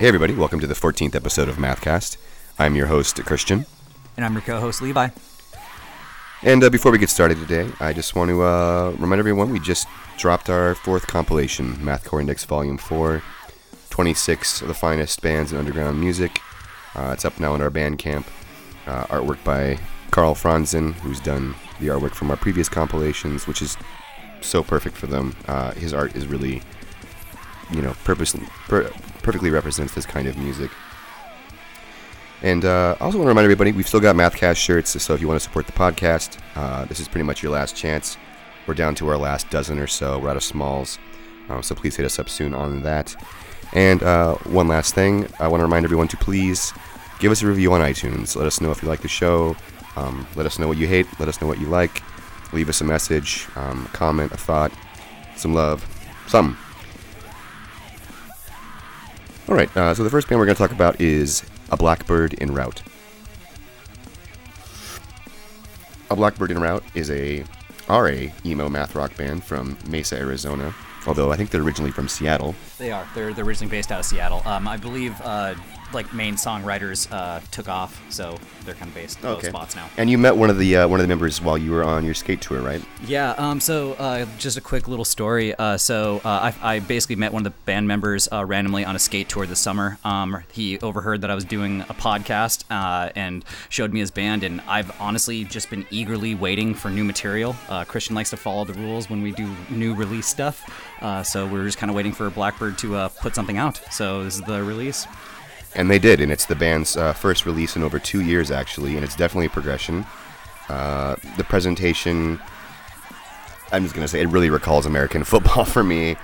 Hey, everybody, welcome to the 14th episode of Mathcast. I'm your host, Christian. And I'm your co host, Levi. And uh, before we get started today, I just want to uh, remind everyone we just dropped our fourth compilation, Mathcore Index Volume 4, 26 of the finest bands in underground music. Uh, it's up now on our Bandcamp. Uh, artwork by Carl Franzen, who's done the artwork from our previous compilations, which is so perfect for them. Uh, his art is really, you know, purposely, per- perfectly represents this kind of music. And uh, I also want to remind everybody we've still got Mathcast shirts, so if you want to support the podcast, uh, this is pretty much your last chance. We're down to our last dozen or so. We're out of smalls, um, so please hit us up soon on that. And uh, one last thing, I want to remind everyone to please give us a review on iTunes. Let us know if you like the show. Um, let us know what you hate. Let us know what you like. Leave us a message, um, comment, a thought, some love, something. All right. Uh, so the first band we're going to talk about is A Blackbird en Route. A Blackbird en Route is a RA emo math rock band from Mesa, Arizona. Although I think they're originally from Seattle. They are. They're, they're originally based out of Seattle. Um, I believe uh, like main songwriters uh, took off, so they're kind of based in those spots now. And you met one of the uh, one of the members while you were on your skate tour, right? Yeah. Um. So, uh, just a quick little story. Uh. So, uh, I, I basically met one of the band members uh, randomly on a skate tour this summer. Um. He overheard that I was doing a podcast, uh, and showed me his band. And I've honestly just been eagerly waiting for new material. Uh, Christian likes to follow the rules when we do new release stuff. Uh, so we're just kind of waiting for Blackbird to uh, put something out. So this is the release. And they did, and it's the band's uh, first release in over two years, actually, and it's definitely a progression. Uh, the presentation, I'm just gonna say, it really recalls American football for me,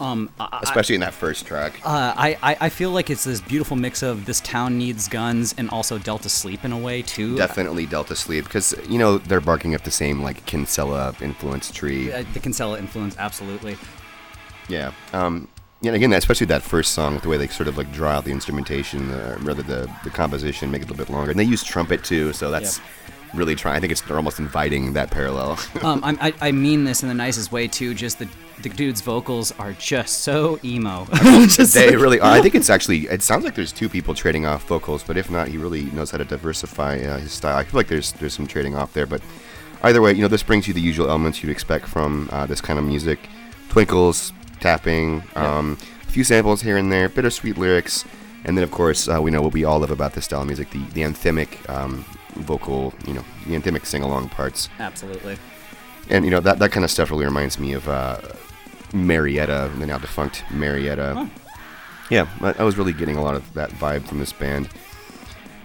Um, I, especially in that first track. Uh, I, I I feel like it's this beautiful mix of this town needs guns and also Delta Sleep in a way too. Definitely Delta Sleep, because you know they're barking up the same like Kinsella influence tree. Uh, the Kinsella influence, absolutely. Yeah. Um, yeah, again, especially that first song, with the way they sort of like draw out the instrumentation, uh, rather the the composition, make it a little bit longer, and they use trumpet too, so that's really trying. I think it's they're almost inviting that parallel. Um, I, I mean this in the nicest way too. Just the the dude's vocals are just so emo. Just they like- really are. I think it's actually. It sounds like there's two people trading off vocals, but if not, he really knows how to diversify uh, his style. I feel like there's there's some trading off there, but either way, you know, this brings you the usual elements you'd expect from uh, this kind of music: twinkles, tapping, um, a few samples here and there, bittersweet lyrics, and then of course uh, we know what we all love about this style of music: the the anthemic um, vocal, you know, the anthemic sing-along parts absolutely. and you know that that kind of stuff really reminds me of uh, Marietta, the now defunct Marietta. Yeah, I, I was really getting a lot of that vibe from this band.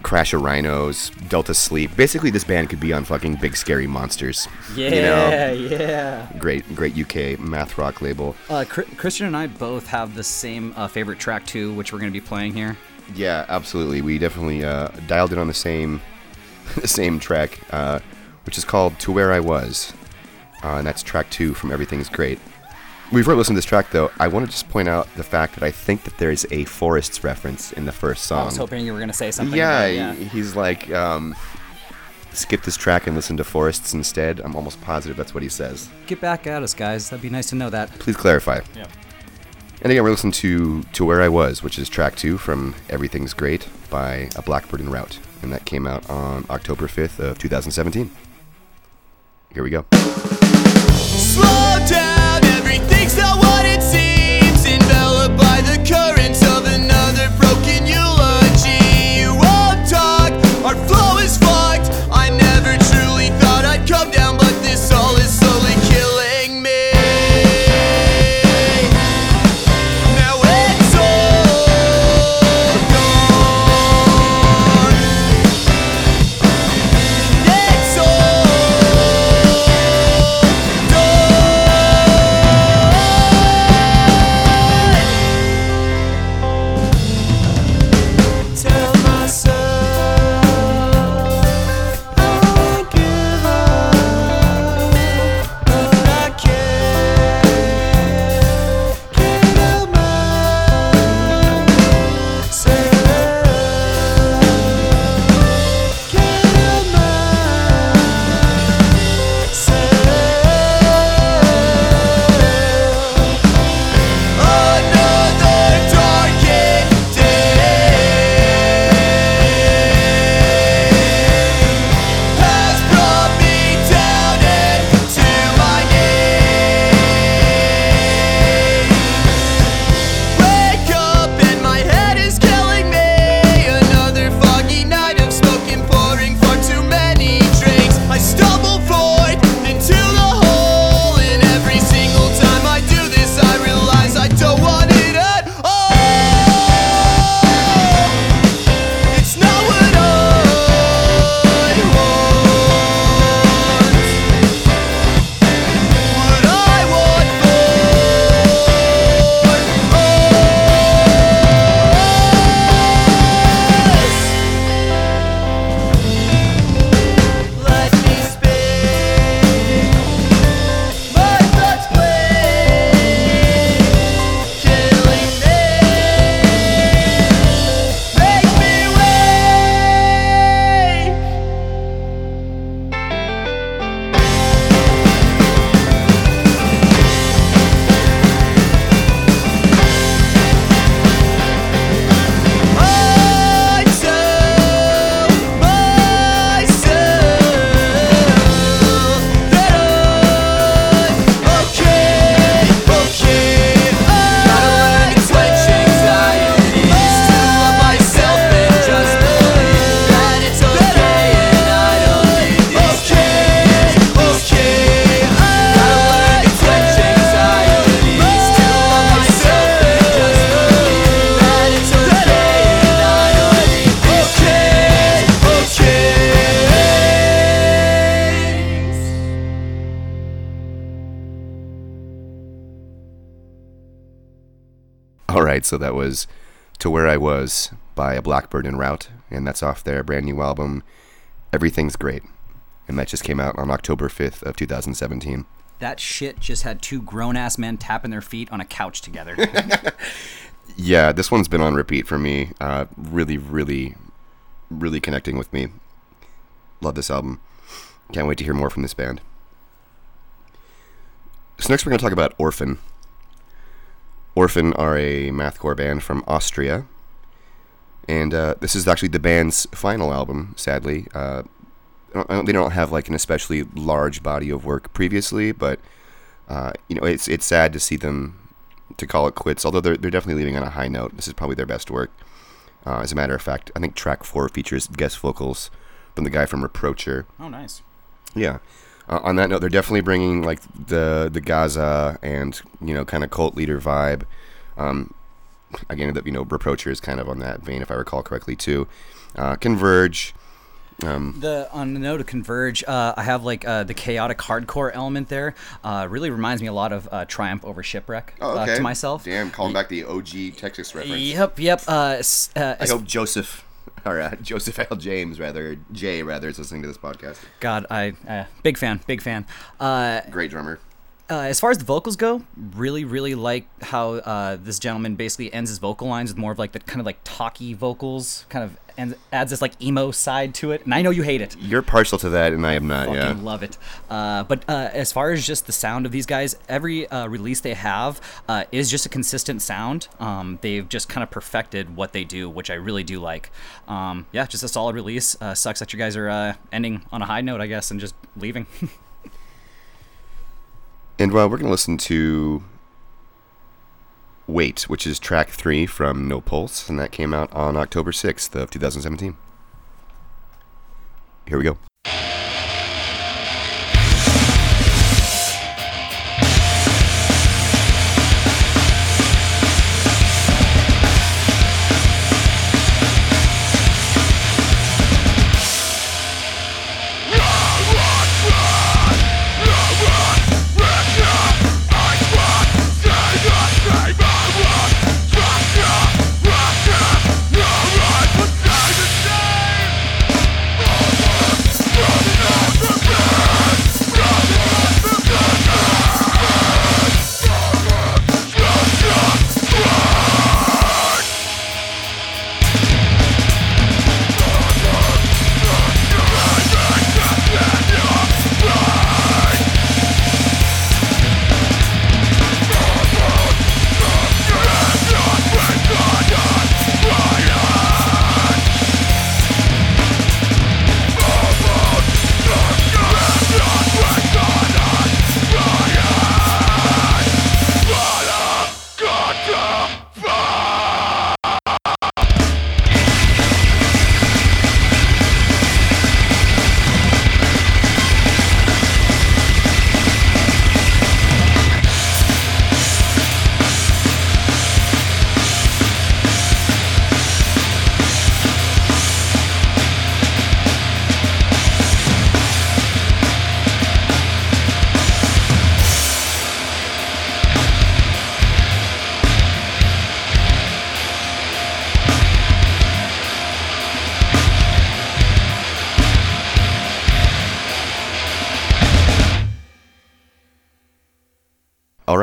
Crash of Rhinos, Delta Sleep. Basically, this band could be on fucking Big Scary Monsters. Yeah, You know, yeah. great, great UK math rock label. Uh, Chr- Christian and I both have the same uh, favorite track too, which we're going to be playing here. Yeah, absolutely. We definitely uh, dialed in on the same, the same track, uh, which is called "To Where I Was," uh, and that's track two from Everything's Great. Before we listen to this track, though, I want to just point out the fact that I think that there's a Forests reference in the first song. I was hoping you were going to say something. yeah, about- yeah. he's like, um, skip this track and listen to Forests instead. I'm almost positive that's what he says. Get back at us, guys. That'd be nice to know that. Please clarify. Yeah. And again, we're listening to To Where I Was, which is track two from Everything's Great by A Blackbird en Route. And that came out on October 5th of 2017. Here we go. Slow down, right, so that was To Where I Was by a Blackbird en route, and that's off their brand new album, Everything's Great. And that just came out on October 5th of 2017. That shit just had two grown ass men tapping their feet on a couch together. Yeah, this one's been on repeat for me. Uh, really, really, really connecting with me. Love this album. Can't wait to hear more from this band. So next we're going to talk about Orphan. Orphan are a mathcore band from Austria, and uh, this is actually the band's final album. Sadly, uh, I don't- they don't have like an especially large body of work previously, but uh, you know it's it's sad to see them to call it quits. Although they're they're definitely leaving on a high note. This is probably their best work. Uh, as a matter of fact, I think track four features guest vocals from the guy from Reproacher. oh, nice. Yeah. Uh, on that note, they're definitely bringing like the the Gaza and you know kind of cult leader vibe. Um, again, that you know Reproacher is kind of on that vein, if I recall correctly too. Uh, Converge. The on the note of Converge, uh, I have like uh, the chaotic hardcore element there. Uh, really reminds me a lot of uh, Triumph over Shipwreck uh, to myself. Oh, Damn, calling back the OG Texas reference. Yep, yep. Uh, uh, I hope Joseph or uh, Joseph L. James rather Jay rather is listening to this podcast. God, I uh, big fan, big fan. Uh, Great drummer. uh, as far as the vocals go, really, really like how uh, this gentleman basically ends his vocal lines with more of like the kind of like talky vocals, kind of and adds this like emo side to it. And I know you hate it. You're partial to that, and I am not. Fucking Yeah. love it. Uh, but uh, as far as just the sound of these guys, every uh, release they have uh, is just a consistent sound. Um, they've just kind of perfected what they do, which I really do like. Um, yeah, just a solid release. Uh, sucks that you guys are uh, ending on a high note, I guess, and just leaving. And uh, we're going to listen to Wait, which is track three from No Pulse, and that came out on October 6th of 2017. Here we go.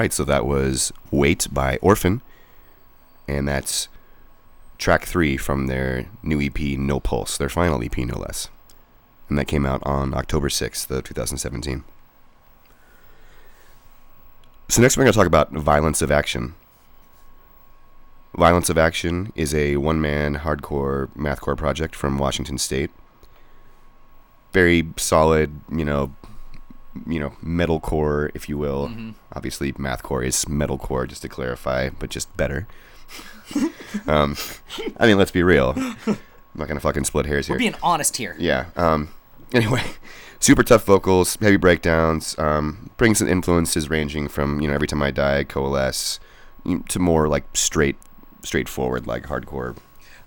Right, so that was Wait by Orphan, and that's track three from their new EP, No Pulse, their final EP, no less. And that came out on October 6th of 2017. So next we're going to talk about Violence of Action. Violence of Action is a one-man hardcore mathcore project from Washington State. Very solid, you know, you know, metalcore, if you will. Obviously, mathcore is metalcore, just to clarify, but just better. um, I mean, let's be real. I'm not gonna fucking split hairs here. We're being honest here. Yeah. Um. Anyway, super tough vocals, heavy breakdowns. Um, brings in influences ranging from you know Every Time I Die, Coalesce, mm, to more like straight, straightforward like hardcore.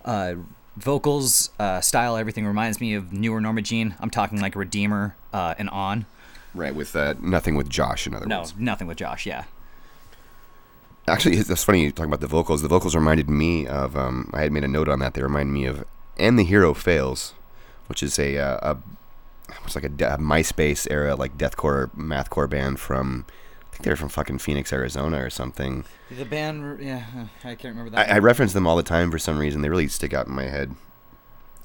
Uh, vocals, uh, style, everything reminds me of newer Norma Jean. I'm talking like Redeemer uh, and on. Right. With uh, nothing with Josh, in other No, words. nothing with Josh. Yeah. actually, it's it's funny you talking about the vocals. The vocals reminded me of. Um, I had made a note on that. They remind me of "And the Hero Fails," which is a uh, a it's like a, a MySpace era like deathcore mathcore band from. I think they're from fucking Phoenix, Arizona, or something. The band, yeah, I can't remember I, that. I reference them all the time for some reason. They really stick out in my head.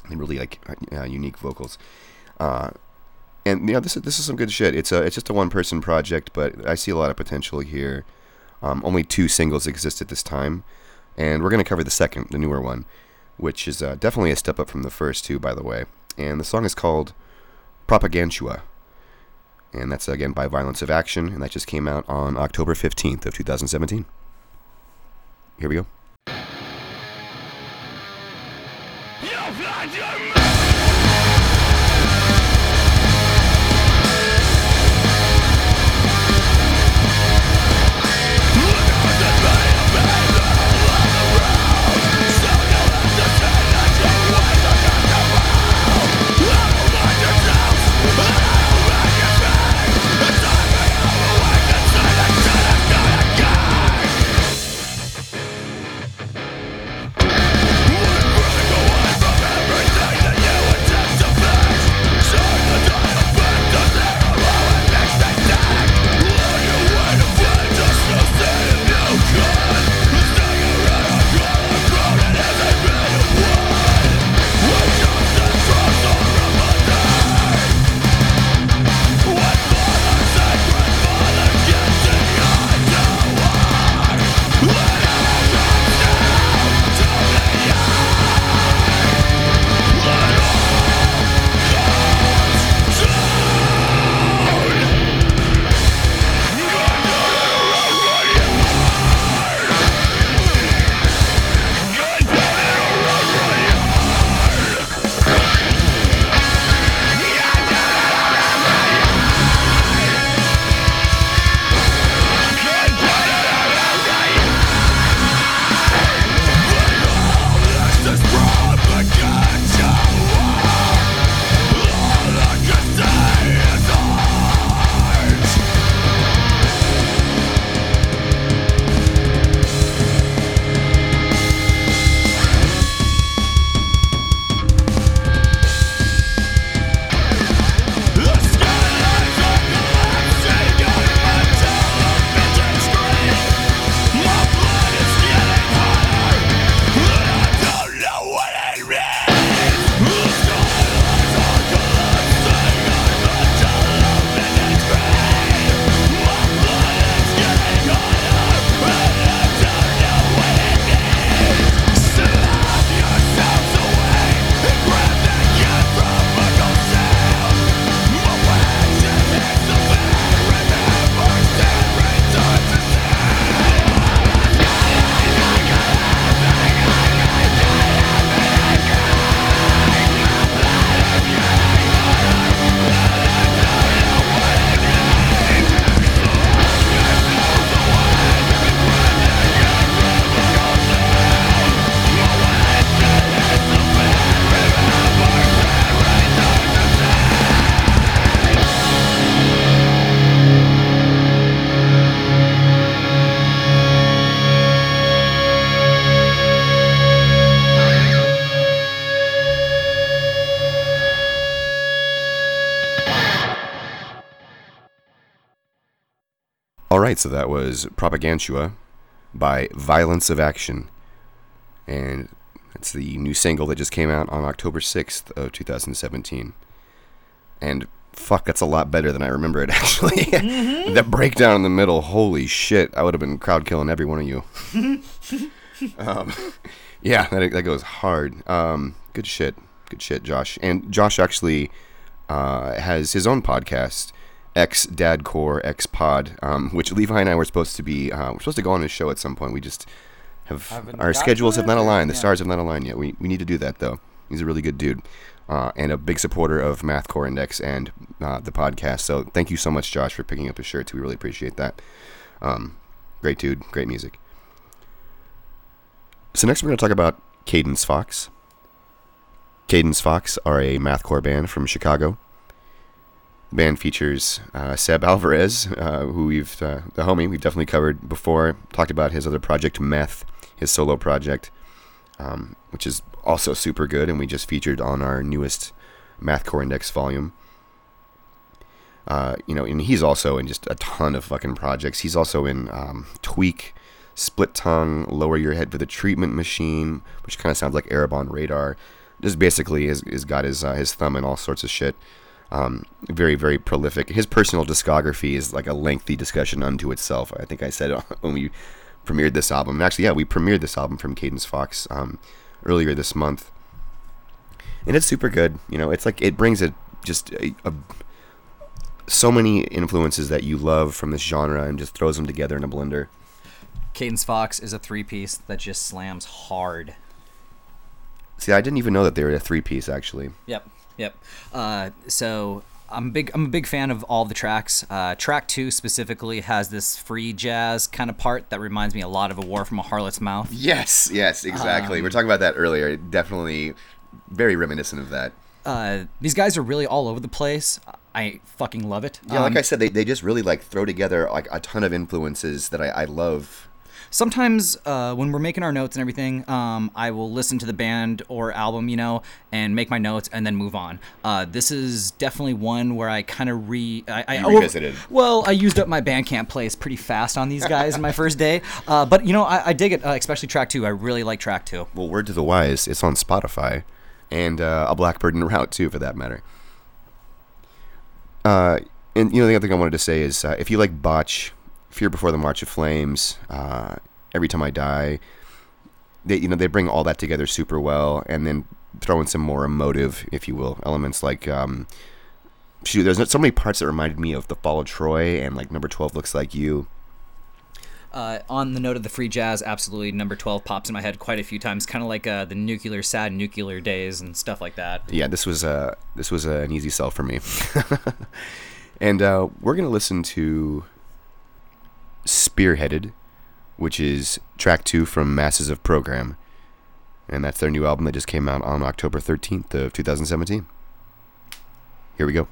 They really like uh, unique vocals. Uh, and you know this is this is some good shit. It's a it's just a one person project, but I see a lot of potential here. Um, only two singles exist at this time, and we're gonna cover the second, the newer one, which is uh, definitely a step up from the first two, by the way. And the song is called Propagantua, and that's again by Violence of Action, and that just came out on October fifteenth of two thousand seventeen. Here we go. Right, so that was Propagantua by Violence of Action. And it's the new single that just came out on October 6th of 2017. And fuck, that's a lot better than I remember it actually. that breakdown in the middle, holy shit, I would have been crowd killing every one of you. um, yeah, that, that goes hard. Um, good shit. Good shit, Josh. And Josh actually uh, has his own podcast, X Dadcore X Pod, um, which Levi and I were supposed to be. Uh, we're supposed to go on his show at some point. We just have Haven't our schedules have not aligned. The Yeah. stars have not aligned yet. We we need to do that though. He's a really good dude. Uh, and a big supporter of Mathcore Index and uh, the podcast. So thank you so much, Josh, for picking up his shirts. We really appreciate that. Um, great dude, great music. So next we're going to talk about Cadence Fox. Cadence Fox are a mathcore band from Chicago. Band features uh, Seb Alvarez, uh, who we've uh, the homie we've definitely covered before. Talked about his other project, Meth, his solo project, um, which is also super good, and we just featured on our newest Mathcore Index volume. Uh, you know, and he's also in just a ton of fucking projects. He's also in um, Tweak, Split Tongue, Lower Your Head for the Treatment Machine, which kind of sounds like Erebon Radar. Just basically has, has got his uh, his thumb in all sorts of shit. Um, very very prolific. His personal discography is like a lengthy discussion unto itself. I think I said when we premiered this album. Actually, yeah, we premiered this album from Cadence Fox um, earlier this month, and it's super good. You know, it's like it brings a just a, a so many influences that you love from this genre and just throws them together in a blender. Cadence Fox is a three piece that just slams hard. See, I didn't even know that they were a three piece actually. Yep, yep. Uh, so I'm big. I'm a big fan of all the tracks. Uh, track two specifically has this free jazz kind of part that reminds me a lot of a War from a Harlot's Mouth. Yes, yes, exactly. we are talking about that earlier. Definitely very reminiscent of that. Uh, these guys are really all over the place. I fucking love it. Yeah, like Um, I said, they, they just really like throw together like a ton of influences that I, I love. Sometimes uh, when we're making our notes and everything, um, I will listen to the band or album, you know, and make my notes and then move on. Uh, this is definitely one where I kind of re. I, I You revisited. Well, I used up my Bandcamp plays pretty fast on these guys in my first day, uh, but you know, I, I dig it, uh, especially track two. I really like track two. Well, word to the wise, it's on Spotify, and uh, a Blackbird en Route too, for that matter. Uh, and you know the other thing I wanted to say is, uh, if you like Botch, Fear Before the March of Flames, uh, Every Time I Die, they you know they bring all that together super well, and then throw in some more emotive, if you will, elements like. Um, Shoot, there's so many parts that reminded me of the Fall of Troy and like Number Twelve looks like you. Uh, on the note of the free jazz, absolutely, number twelve pops in my head quite a few times, kind of like uh, the nuclear sad nuclear days and stuff like that. yeah, this was uh, this was uh, an easy sell for me. and uh, we're gonna listen to Spearheaded, which is track two from Masses of Program, and that's their new album that just came out on October thirteenth of two thousand seventeen. Here we go.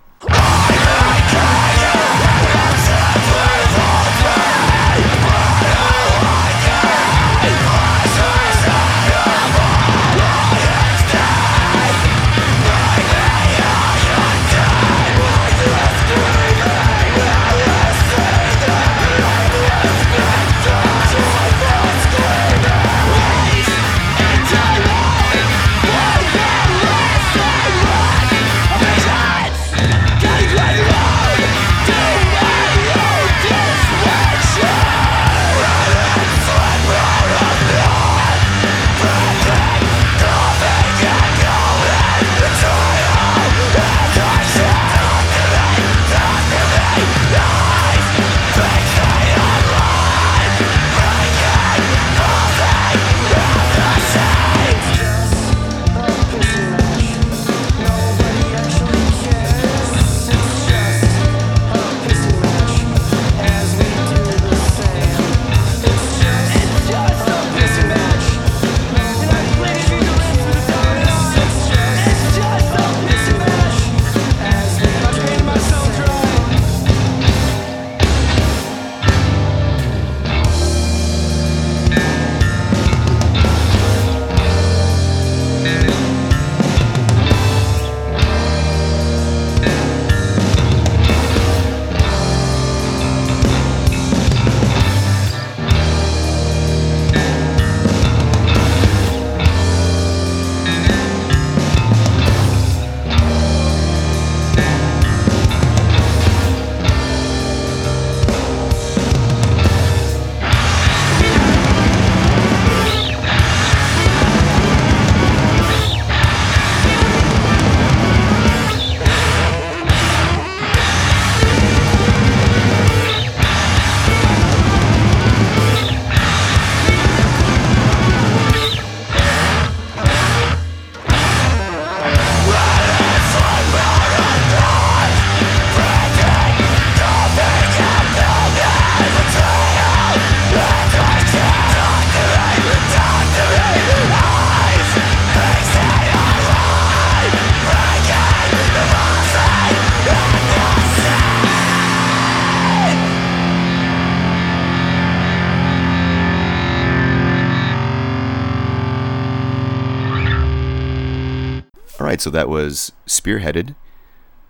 Right, so that was Spearheaded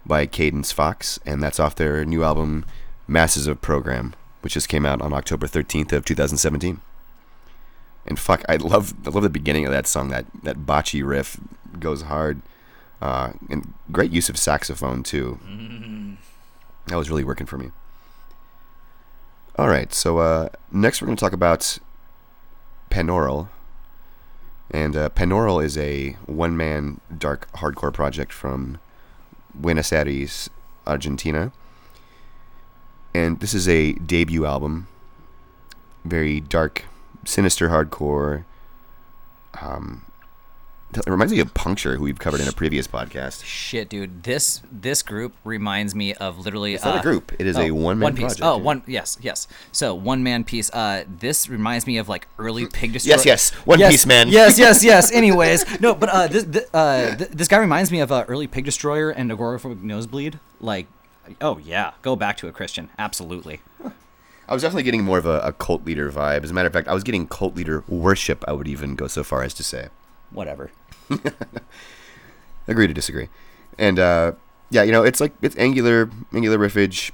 by Cadence Fox, and that's off their new album Masses of Program, which just came out on October 13th of 2017. And fuck, I love I love the beginning of that song. That that botchy riff goes hard, uh, and great use of saxophone too. That was really working for me. All right, so uh, next we're going to talk about Panaural. And uh, Panaural is a one man dark hardcore project from Buenos Aires, Argentina. And this is a debut album. Very dark, sinister hardcore. Um, it reminds me of Puncture, who we've covered in a previous podcast. Shit, dude. This this group reminds me of literally. It's not a uh, group, it is a oh, one-man one piece. project, Oh, yeah. one. Yes, yes. So one man piece. Uh, this reminds me of like early Pig Destroyer. Yes, yes. One Yes, Piece Man. Yes, yes, yes. Anyways, no, but uh, this th- uh, th- this guy reminds me of uh, early Pig Destroyer and Agoraphobic Nosebleed. Like, oh yeah, go back to a Christian. Absolutely. I was definitely getting more of a, a cult leader vibe. As a matter of fact, I was getting cult leader worship, I would even go so far as to say. Whatever. Agree to disagree. And uh, yeah, you know, it's like it's angular, angular riffage.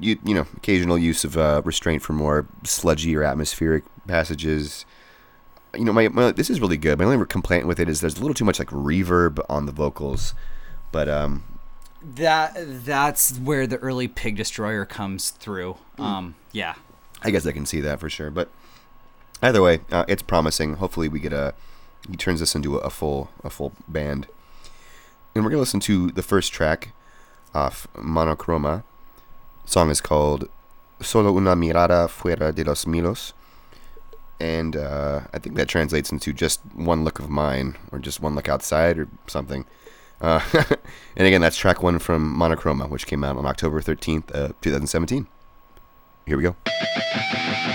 You you know, occasional use of uh, restraint for more sludgy or atmospheric passages. You know, my, my this is really good. My only complaint with it is there's a little too much like reverb on the vocals, but um, That that's where the early Pig Destroyer comes through. Hmm. Um, yeah. I guess I can see that for sure. But either way, uh, it's promising. Hopefully, we get a he turns this into a, full a full band. And we're gonna listen to the first track off Monochroma. song is called "Solo una mirada fuera de los míos," and uh, I think that translates into just one look of mine, or just one look outside, or something. Uh, and again, that's track one from Monochroma, which came out on October thirteenth, uh, two thousand seventeen. Here we go.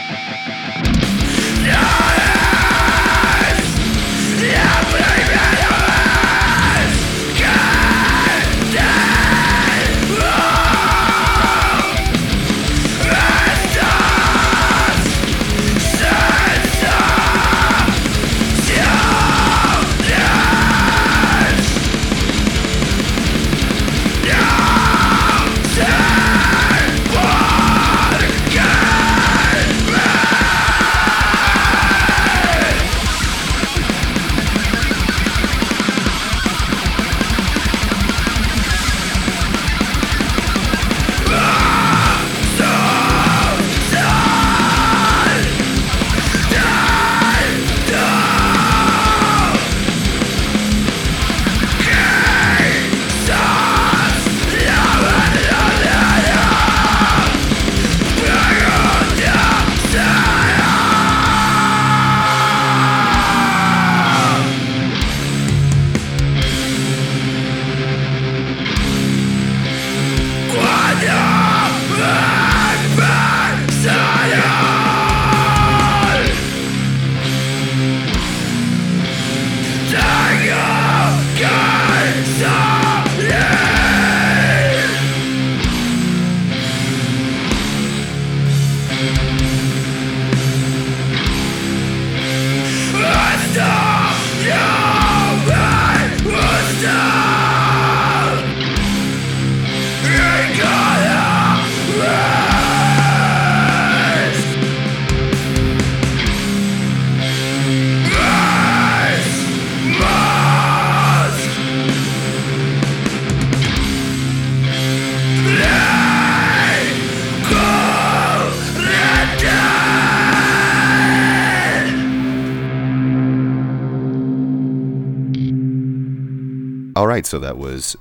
Right, so that was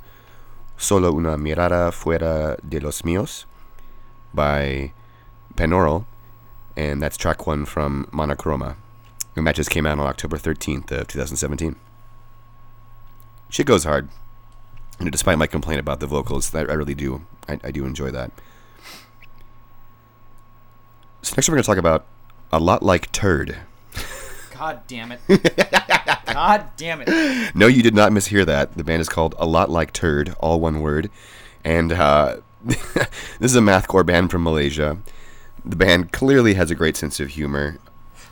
Solo una mirada fuera de los míos by Panaural, and that's track one from Monochroma. That just came out on October 13th of 2017. Shit goes hard. And despite my complaint about the vocals, I, I really do. I, I do enjoy that. So next we're going to talk about A Lot Like Turd. God damn it. God damn it. No, you did not mishear that. The band is called A Lot Like Turd, all one word. And uh, this is a mathcore band from Malaysia. The band clearly has a great sense of humor.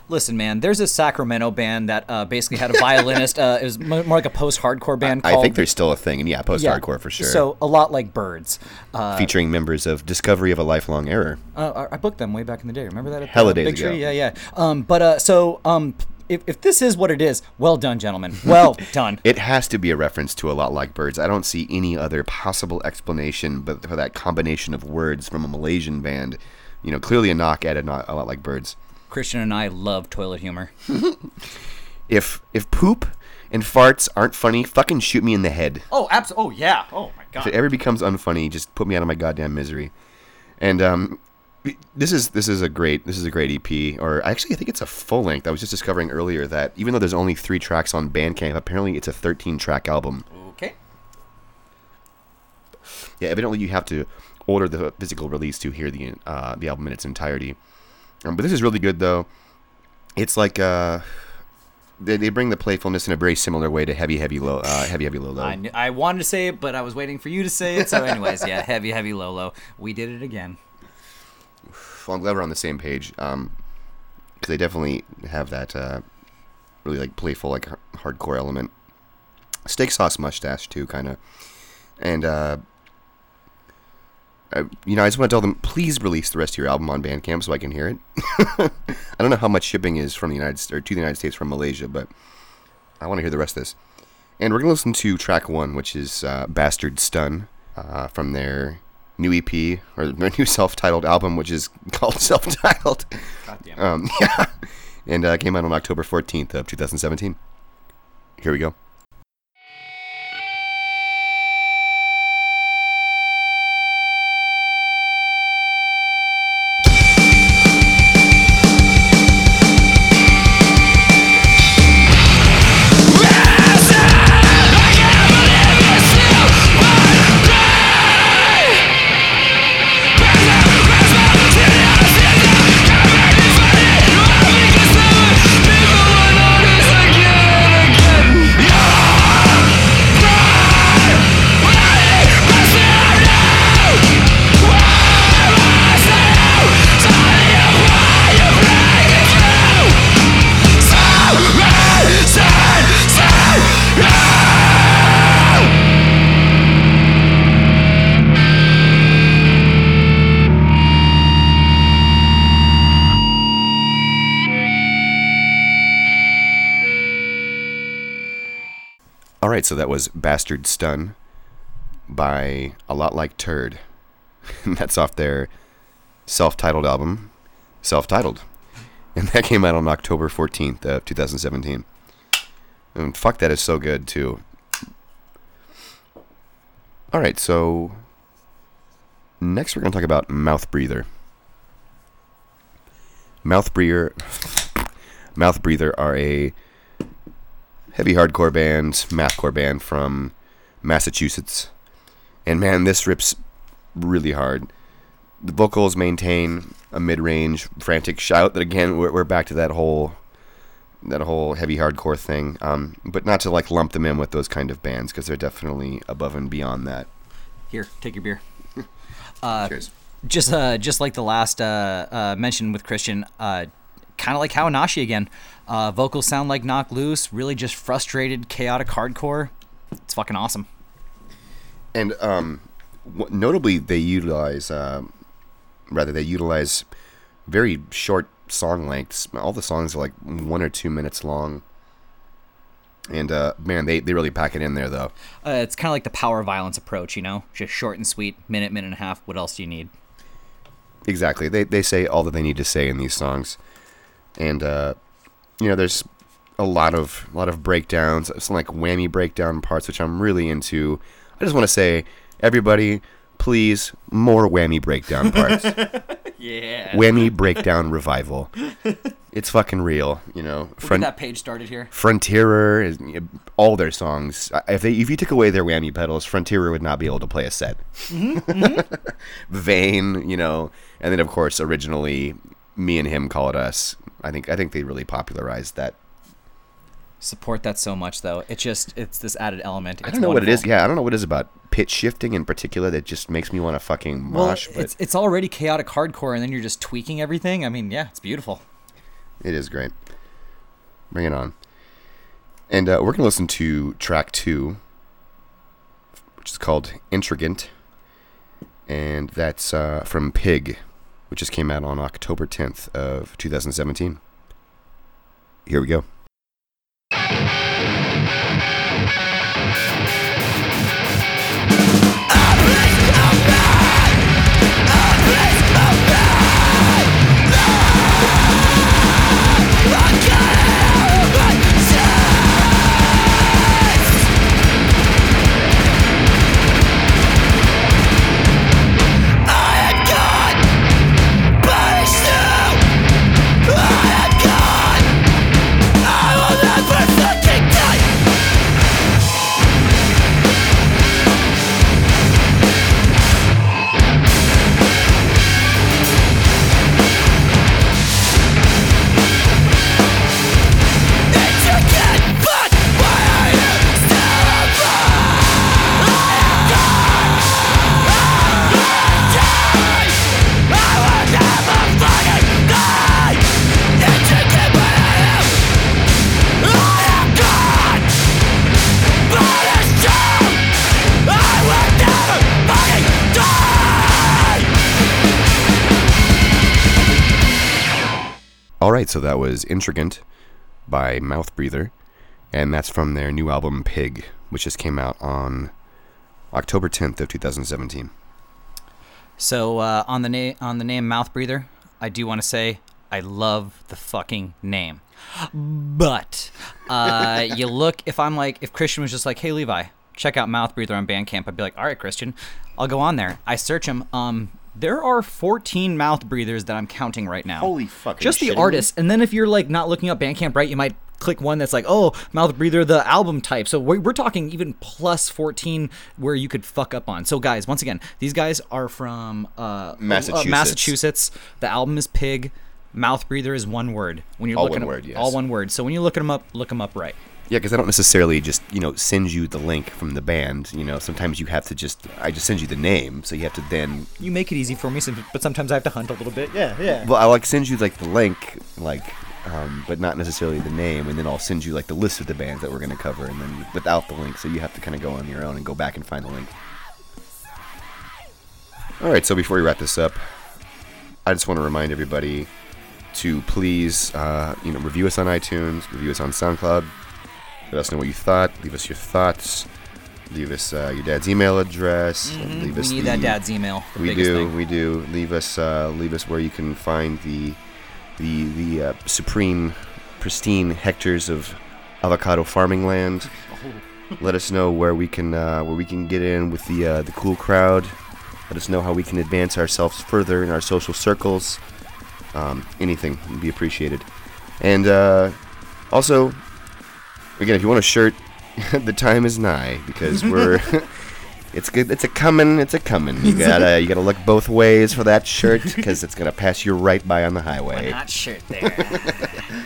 Listen, man, there's a Sacramento band that uh, basically had a violinist. uh, it was mo- more like a post-hardcore band I called. think there's still a thing, and yeah, post-hardcore for sure. So a lot like Birds. Uh, featuring members of Discovery of a Lifelong Error. uh, I I booked them way back in the day. Remember that? At Hella the days Big Tree? ago. Yeah, yeah. Um, but uh, so um, if, if this is what it is, well done, gentlemen. Well done. It has to be a reference to a lot like birds. I don't see any other possible explanation but for that combination of words from a Malaysian band. You know, clearly a knock at a, not a lot like birds. Christian and I love toilet humor. If if poop and farts aren't funny, fucking shoot me in the head. Oh, absolutely. Oh, yeah. Oh my god. If it ever becomes unfunny, just put me out of my goddamn misery. And um, this is this is a great this is a great EP. Or actually, I think it's a full length. I was just discovering earlier that even though there's only three tracks on Bandcamp, apparently it's a 13 track album. Okay. Yeah, evidently you have to order the physical release to hear the uh, the album in its entirety. Um, but this is really good though. It's like uh, they, they bring the playfulness in a very similar way to Heavy Heavy Low uh, Heavy Heavy Low Low. I, kn- I wanted to say it, but I was waiting for you to say it. So, anyways, yeah, heavy, heavy, low, low. We did it again. Well, I'm glad we're on the same page. Um, because they definitely have that uh, really like playful like h- hardcore element. Steak sauce mustache too, kind of, and uh, I, you know, I just want to tell them please release the rest of your album on Bandcamp so I can hear it. I don't know how much shipping is from the United States or to the United States from Malaysia, but I want to hear the rest of this. And we're gonna listen to track one, which is uh, "Bastard Stun" uh, from their new EP or their new self-titled album, which is called self-titled. Goddamn. Um, yeah, and uh, came out on October 14th of 2017. Here we go. Right, so that was "Bastard Stun" by a lot like Turd. That's off their self-titled album, self-titled, and that came out on October 14th of 2017. And fuck, that is so good too. All right, so next we're gonna talk about Mouth Breather. Mouth Breather, Mouth Breather are a heavy hardcore band, mathcore band from Massachusetts. And man, this rips really hard. The vocals maintain a mid-range, frantic shout. That again, we're, we're back to that whole that whole heavy hardcore thing. Um, but not to like lump them in with those kind of bands because they're definitely above and beyond that. Here, take your beer. Uh, Cheers. just uh, just like the last uh, uh, mention with Christian, uh, kind of like Hawanashi again. Uh, vocals sound like Knocked Loose, really just frustrated, chaotic hardcore. It's fucking awesome. And um, w- notably, they utilize, um, rather, they utilize very short song lengths. All the songs are like one or two minutes long. And uh, man, they, they really pack it in there, though. Uh, it's kind of like the power violence approach, you know, just short and sweet, minute, minute and a half. What else do you need? Exactly. They, they say all that they need to say in these songs. And, uh, you know, there's a lot of a lot of breakdowns, some like whammy breakdown parts, which I'm really into. I just want to say, everybody, please, more whammy breakdown parts. Yeah. whammy breakdown revival. It's fucking real, you know. We'll Front, that page started here. Frontierer is all their songs. If they if you took away their whammy pedals, Frontierer would not be able to play a set. Vein, you know, and then of course originally me and him call it us. I think I think they really popularized that. Support that so much, though. It just, it's this added element. I It's don't know what it is. Yeah, I don't know what it is about pitch shifting in particular that just makes me want to fucking Well, mosh. but it's it's already chaotic hardcore, and then you're just tweaking everything. I mean, yeah, it's beautiful. It is great. Bring it on. And uh, we're going to listen to track two, which is called Intrigant. And that's uh, from Pig, which just came out on October 10th of 2017. Here we go. Right, so that was Intrigant by Mouthbreather, and that's from their new album Pig, which just came out on October 10th of 2017. So uh, on the name on the name Mouthbreather, I do want to say I love the fucking name. But uh, you look if I'm like if Christian was just like, hey Levi, check out Mouthbreather on Bandcamp, I'd be like, all right, Christian, I'll go on there. I search him. Um, there are 14 mouth breathers that I'm counting right now. Holy fucking Just the shitting me? artists, and then if you're like not looking up Bandcamp, right, you might click one that's like, oh, Mouth Breather, the album type. So we're, we're talking even plus 14 where you could fuck up on. So guys, once again, these guys are from uh, Massachusetts. uh, Massachusetts. The album is Pig. Mouthbreather is one word. When you're All looking one up, word, yes. all one word. So when you're looking them up, look them up right. Yeah, because I don't necessarily just you know send you the link from the band. You know, sometimes you have to just I just send you the name, so you have to then. You make it easy for me, some- but sometimes I have to hunt a little bit. Yeah, yeah. Well, I like send you like the link, like, um, but not necessarily the name, and then I'll send you like the list of the bands that we're gonna cover, and then without the link, so you have to kind of go on your own and go back and find the link. All right, so before we wrap this up, I just want to remind everybody to please, uh, you know, review us on iTunes, review us on SoundCloud. Let us know what you thought. Leave us your thoughts. Leave us uh, your dad's email address. Leave Mm-hmm. we us need the- that dad's email. We do, thing. we do. Leave us, uh, leave us where you can find the, the the uh, supreme, pristine hectares of avocado farming land. Let us know where we can uh, where we can get in with the uh, the cool crowd. Let us know how we can advance ourselves further in our social circles. Um, anything would be appreciated. And uh, also, again, if you want a shirt, the time is nigh because we're. It's good. It's a coming. It's a coming. You gotta you gotta look both ways for that shirt because it's gonna pass you right by on the highway. Hot shirt there.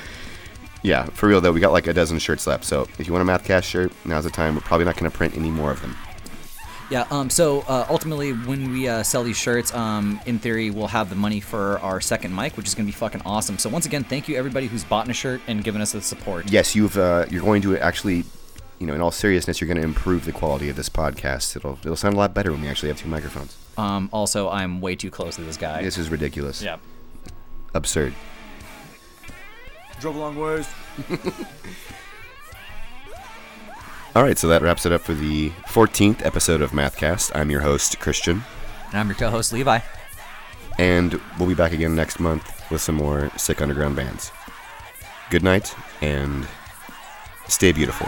Yeah, for real though, we got like a dozen shirts left. So if you want a Mathcast shirt, now's the time. We're probably not gonna print any more of them. Yeah. Um. So uh, ultimately, when we uh, sell these shirts, um, in theory, we'll have the money for our second mic, which is gonna be fucking awesome. So once again, thank you everybody who's bought a shirt and given us the support. Yes, you've uh, you're going to actually, you know, in all seriousness, you're going to improve the quality of this podcast. It'll it'll sound a lot better when we actually have two microphones. Um. Also, I'm way too close to this guy. This is ridiculous. Yeah. Absurd. Drove a long ways. All right, so that wraps it up for the 14th episode of Mathcast. I'm your host Christian. And I'm your co-host Levi. and we'll be back again next month with some more sick underground bands. Good night and stay beautiful.